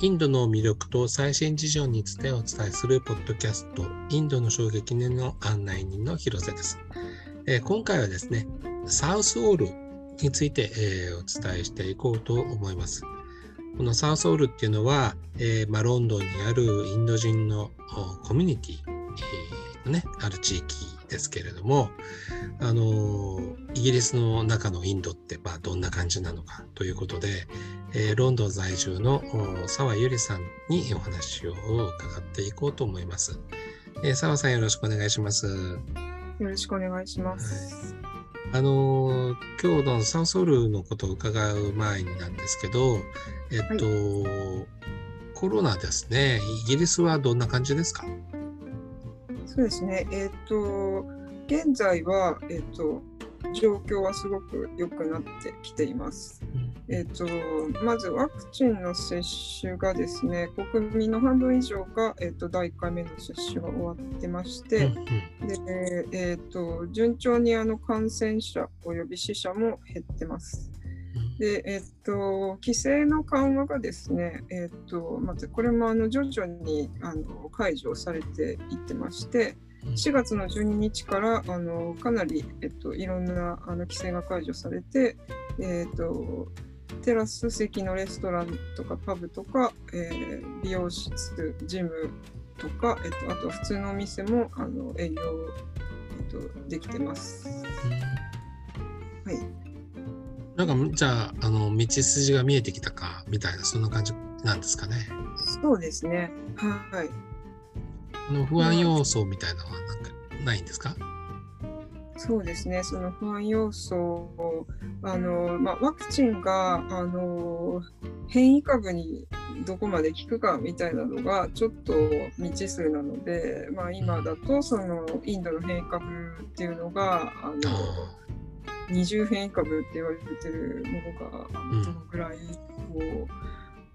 インドの魅力と最新事情についてお伝えするポッドキャスト、インドの衝撃年の案内人の広瀬です。えー、今回はですね、サウスオールについて、えー、お伝えしていこうと思います。このサウスオールっていうのは、えー、まあ、ロンドンにあるインド人のコミュニティ、のね、ある地域ですけれども、あのイギリスの中のインドってまあどんな感じなのかということで、えー、ロンドン在住の澤ゆりさんにお話を伺っていこうと思います。えー、澤さんよろしくお願いします。よろしくお願いします。はい、あの今日のサウソウルのことを伺う前になんですけど、えっと、はい、コロナですね。イギリスはどんな感じですか？そうですね。えっ、と現在はえっ、と状況はすごく良くなってきています。えーと、まずワクチンの接種がですね国民の半分以上が、えーと、第1回目の接種が終わってまして、でえーと、順調にあの感染者および死者も減ってます。でえっと、規制の緩和がですね、えっと、まずこれもあの徐々にあの解除されていってまして、4月の12日からあのかなり、えっと、いろんなあの規制が解除されて、えっと、テラス席のレストランとかパブとか、えー、美容室、ジムとか、えっと、あと普通のお店もあの営業、えっと、できてます。はい。なんかじゃああの道筋が見えてきたかみたいなそんな感じなんですかね。そうですね。はい。あの不安要素みたいなのはなんかないんですか？そうですね、その不安要素あの、まあ、ワクチンがあの変異株にどこまで効くかみたいなのがちょっと未知数なので、まあ、今だとそのインドの変異株っていうのがあの二重変異株って言われてるものがどのぐらいこ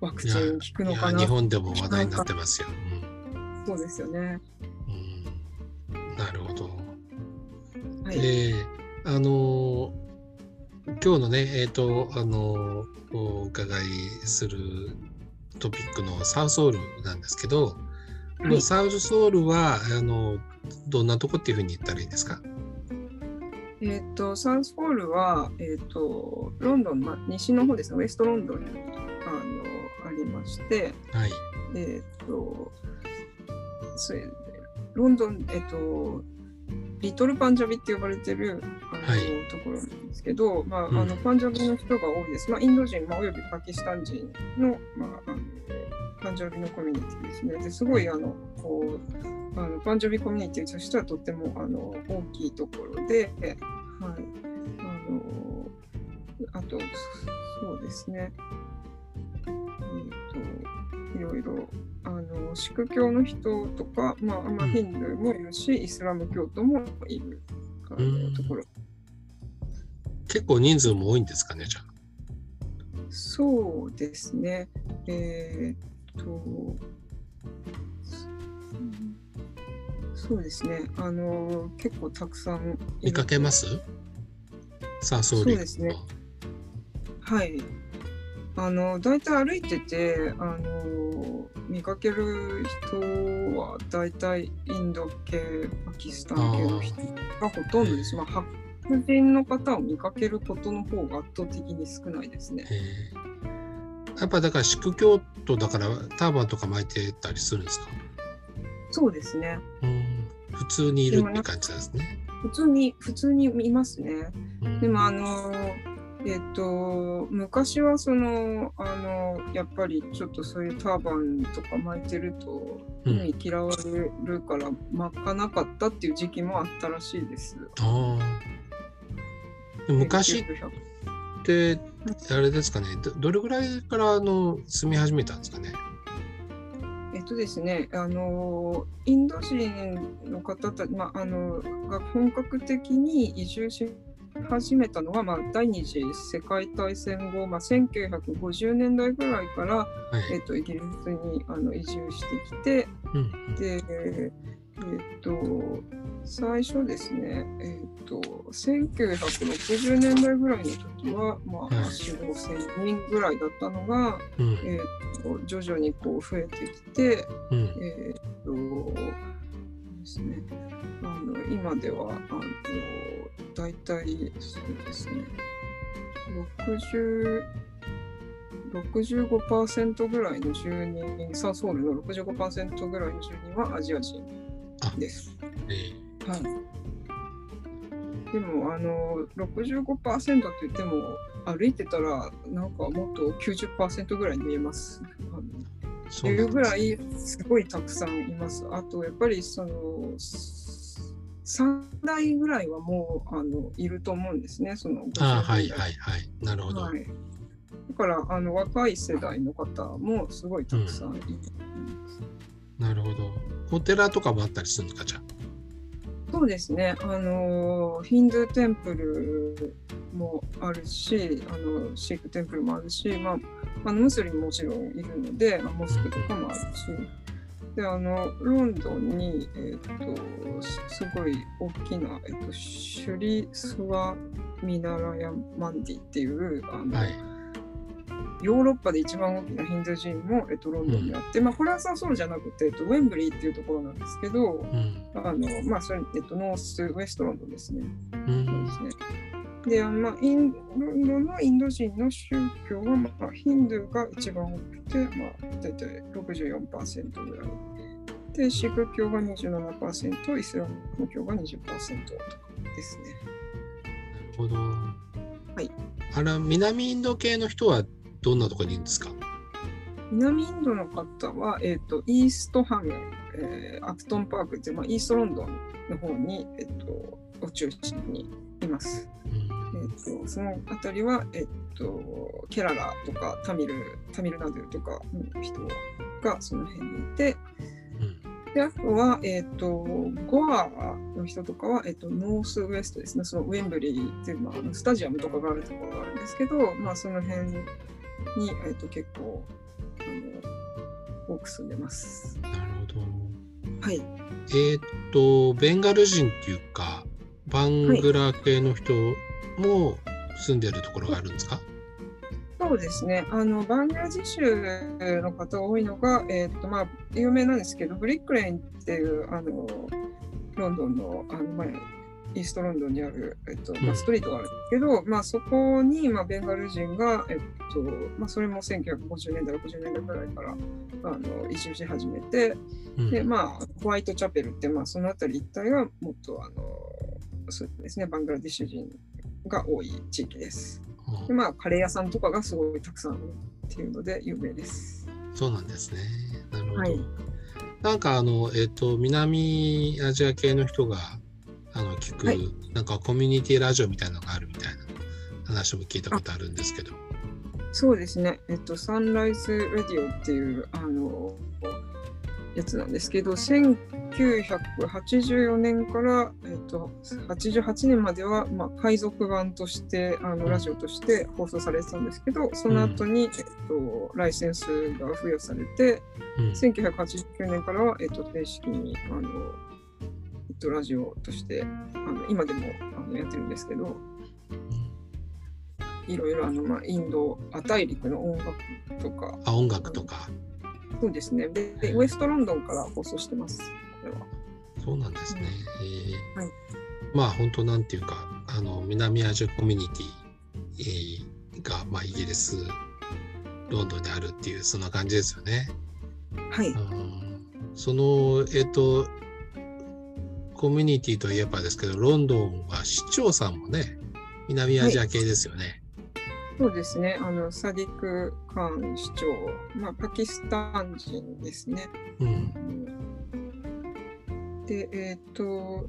うワクチン効くのかな日本でも話題になってますよ。うん、そうですよね。うん、なるほど。はい、えー、あの今日のねえっ、ー、とあのお伺いするトピックのサウソウルなんですけど、はい、サウソウルはあのどんなとこっていうふうに言ったらいいですか？えっ、ー、とサウスホールは、えーと、ロンドン、ま、西の方ですね。ウエストロンドンにあのありまして、はい、えっ、ー、とそれロンドンえっ、ー、とリトルパンジャビって呼ばれてるあの、はい、ところなんですけど、まあ、あのパンジャビの人が多いです。まあ、インド人、まあ、およびパキスタン人の,、まあ、あのパンジャビのコミュニティですね。ですごい。あのこうあのパンジャビコミュニティとしてはとってもあの大きいところで、はい、あのあとそうですね。えーと、いろいろあの宿教の人とか、まあ、まあ、ヒンドゥーもいるし、イスラム教徒もいるあのところ。結構人数も多いんですかね、じゃあ。そうですね。えー、っと、そうですね。あの、結構たくさん。見かけます？さあ、そうですね。はい。あの大体歩いててあの見かける人は大体インド系パキスタン系の人がほとんどです。まあ、白人の方を見かけることの方が圧倒的に少ないですね。やっぱだから宿教徒だからターバンとか巻いてたりするんですか？そうですね。普通にいるって感じですね。普通に普通にいますね。でもあのえっと、昔はそのあのやっぱりちょっとそういうターバンとか巻いてると海嫌われるから巻かなかったっていう時期もあったらしいです。あ昔ってあれですかねどどれぐらいからあの住み始めたんですかねとですね、あのインド人の方たち、まあ、あのが本格的に移住し始めたのは、まあ、第二次世界大戦後、まあ、1950年代ぐらいから、はい、えーと、イギリスにあの移住してきて、うん、で、えーと、最初ですね、えっ、ー、と、1960年代ぐらいの時は、まあ、はい、4、5千人ぐらいだったのが、うん、えっ、と、徐々にこう増えてきて、うん、えっ、と、ですね、あの今では、あの、大体、そうですね、60、65%ぐらいの住人、サウスホールの65%ぐらいの住人はアジア人です。はい。でも、あの、65%って言っても、歩いてたら、なんかもっと90%ぐらいに見えます。あのいうぐらいすごいたくさんいます。あと、やっぱりその、3代ぐらいはもうあのいると思うんですね、そのあはいはいはい、なるほど。はい、だからあの若い世代の方もすごいたくさんいる、うん、なるほど。お寺とかもあったりするのか、じゃあ？そうですね、あのヒンドゥーテンプルもあるし、あのシークテンプルもあるし、まあ、あのムスリムももちろんいるので、まあ、モスクとかもあるし、であのロンドンに、えーと、すごい大きな、えーと、シュリ・スワ・ミナラヤ・マンディっていうあの、はい。ヨーロッパで一番大きなヒンドゥー人も、えっと、ロンドンにあって、うん、まあ、これはサウスールじゃなくて、えっと、ウェンブリーっていうところなんですけど、うん、あのまあ、それ、えっと、ノースウェストロンドンですね。うん、そうですねで、まあ、インロンドンのインド人の宗教は、まあ、ヒンドゥーが一番多くて、まあ、大体64%ぐらい。で、シーク教が27%、イスラム教が20%とかですね。なるほど。はい。あら、南インド系の人はどんなところにいるんですか？南インドの方は、えーと、イーストハム、えー、アクトンパークっていう、まあ、イーストロンドンの方に、えーと、を中心にいます。うん、えーと、その辺りは、えー、とケララとかタミルタミルナドゥとかの人がその辺にいて、うん、であとは、えー、とゴアの人とかは、えー、とノースウエストですね。そのウェンブリーっていう、まあ、スタジアムとかがあるところがあるんですけど、まあ、その辺に、えーと、結構あの多く住んでます。なるほど。はい。えっ、と、ベンガル人っていうか、バングラ系の人も住んでるところがあるんですか、はいそうですね。あのバングラディッシュの方が多いのが、えーとまあ、有名なんですけど、ブリックレインっていうあのロンドンのあの、まあ、イーストロンドンにある、えっとまあ、ストリートがあるんですけど、うん、まあ、そこに、まあ、ベンガル人が、えっとまあ、それも1950年代60年代ぐらいからあの移住し始めて、うん、でまあ、ホワイトチャペルって、まあ、その辺り一帯はもっとあのそうですねバングラディッシュ人が多い地域です。でまあ、カレー屋さんとかがすごいたくさんっていうので有名です。そうなんですね。なるほど。はい、なんかあの、えっ、ー、と、南アジア系の人があの聞く、はい、なんかコミュニティラジオみたいなのがあるみたいな話も聞いたことあるんですけど。そうですね、えっと、サンライズ・レディオっていうあのやつなんですけど、1984年から、えっと、88年までは、まあ、海賊版としてあのラジオとして放送されてたんですけど、その後に、うん、えっと、ライセンスが付与されて、うん、1989年からは、えっと、正式にあのとラジオとしてあの今でもあのやってるんですけど、いろいろあの、まあ、インドあ大陸の音楽とか。あ音楽とか。そうですね。ででウエストロンドンから放送してますこれは。そうなんですね、うん、はい、まあ本当なんていうかあの南アジアコミュニティ、えー、が、まあ、イギリスロンドンにあるっていうそんな感じですよね。はい、そのえっ、ー、とコミュニティといえばですけど、ロンドンは市長さんもね、南アジア系ですよね。はい、そうですね、あのサディク・カーン市長、まあ、パキスタン人ですね。うん、で、えっ、ー、と、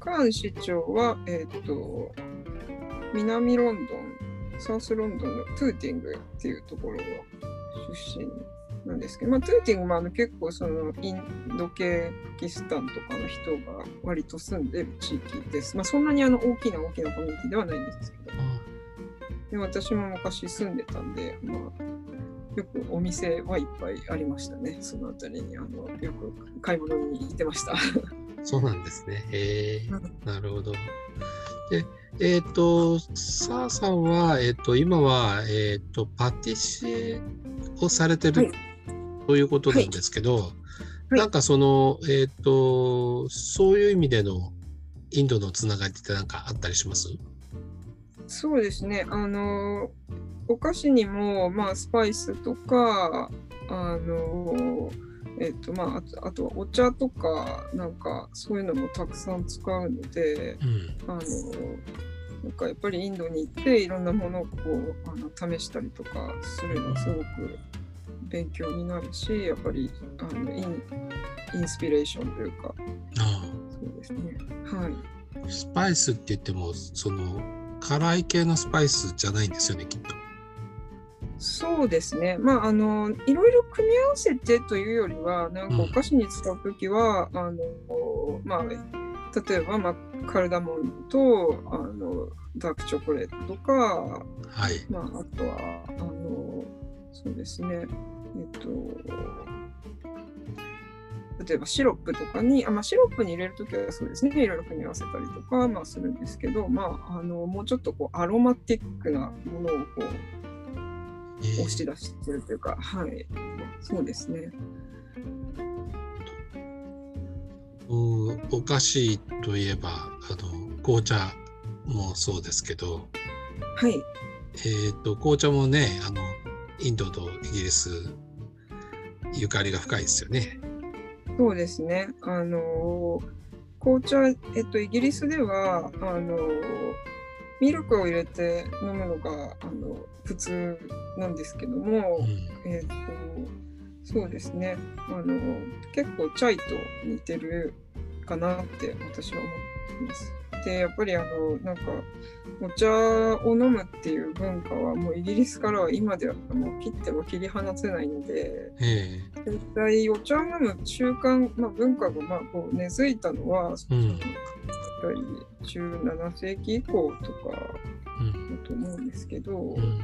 カーン市長は、えっ、ー、と、南ロンドン、サウスロンドンのトゥーティングっていうところの出身なんですけど、まあ、トゥーティングもあの結構そのインド系パキスタンとかの人が割と住んでる地域です。まあ、そんなにあの大きな大きなコミュニティではないんですけど、で私も昔住んでたんで、まあ、よくお店はいっぱいありましたね。そのあたりにあのよく買い物に行ってました。そうなんですね。えー、なるほど。で、えっ、ー、と、サーさんは、えっ、ー、と、今は、えっ、ー、と、パティシエをされてる、はい、ということなんですけど、はい、なんかその、えっ、と、そういう意味でのインドのつながりって何かあったりします？そうですね。あの、お菓子にも、まあ、スパイスとか、あの、えっとまあ、あとはお茶とかなんかそういうのもたくさん使うので、うん、あのなんかやっぱりインドに行っていろんなものをこうあの試したりとかするのすごく勉強になるしやっぱりあのインインスピレーションというかあそうですねはいスパイスって言ってもその辛い系のスパイスじゃないんですよねきっと。そうですね。まあ、あの、いろいろ組み合わせてというよりは、なんかお菓子に使うときは、うん、あの、まあ、例えば、まあ、カルダモンと、あの、ダークチョコレートとか、はい。まあ、あとは、あの、そうですね。えっと、例えばシロップとかに、あまあ、シロップに入れるときはそうですね、いろいろ組み合わせたりとか、まあ、するんですけど、まあ、あのもうちょっとこうアロマティックなものをこう押し出してるというか、はい、そうですね。おお菓子といえばあの紅茶もそうですけど、はい。えっ、と紅茶もねあのインドとイギリスゆかりが深いですよね。そうですね。あの紅茶えっとイギリスではあのミルクを入れて飲むのがあの普通なんですけども、うん、えっ、ー、とそうですねあの結構チャイと似てるかなって私は思ってます。でやっぱりあのなんかお茶を飲むっていう文化はもうイギリスからは今ではもう切っても切り離せないので、絶対お茶を飲む習慣、まあ、文化がまあこう根付いたのは、うん、やっぱり17世紀以降とかだと思うんですけど、うん、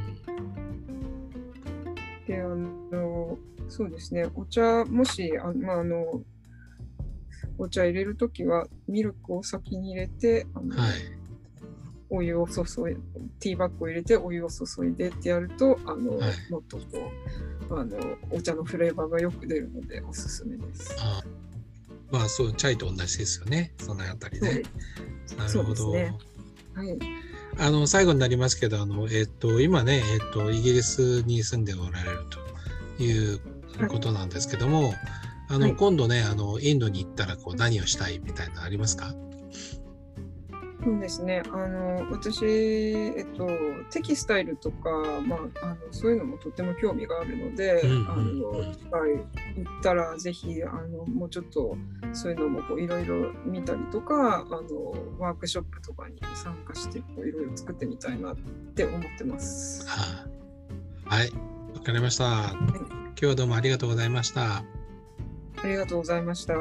であのそうですね。お茶もしあ、まあ、あのお茶入れるときはミルクを先に入れてあの、はい、お湯を注いティーバッグを入れてお湯を注いでってやるとあの、はい、もっとこうあのお茶のフレーバーがよく出るのでおすすめです。あまあそうチャイと同じですよねそのあたりで。なるほど。ね、はい。あの最後になりますけどあの、えっ、ー、と今ね、えっ、ー、とイギリスに住んでおられるということなんですけども、はい、あの、はい、今度ねあのインドに行ったらこう何をしたいみたいなのありますか？そうですね。あの私、えっと、テキスタイルとか、まあ、あのそういうのもとても興味があるので、うんうん、あの機会行ったらぜひあのもうちょっとそういうのもいろいろ見たりとかあのワークショップとかに参加していろいろ作ってみたいなって思ってます。はい、わかりました、はい。今日はどうもありがとうございました。ありがとうございました。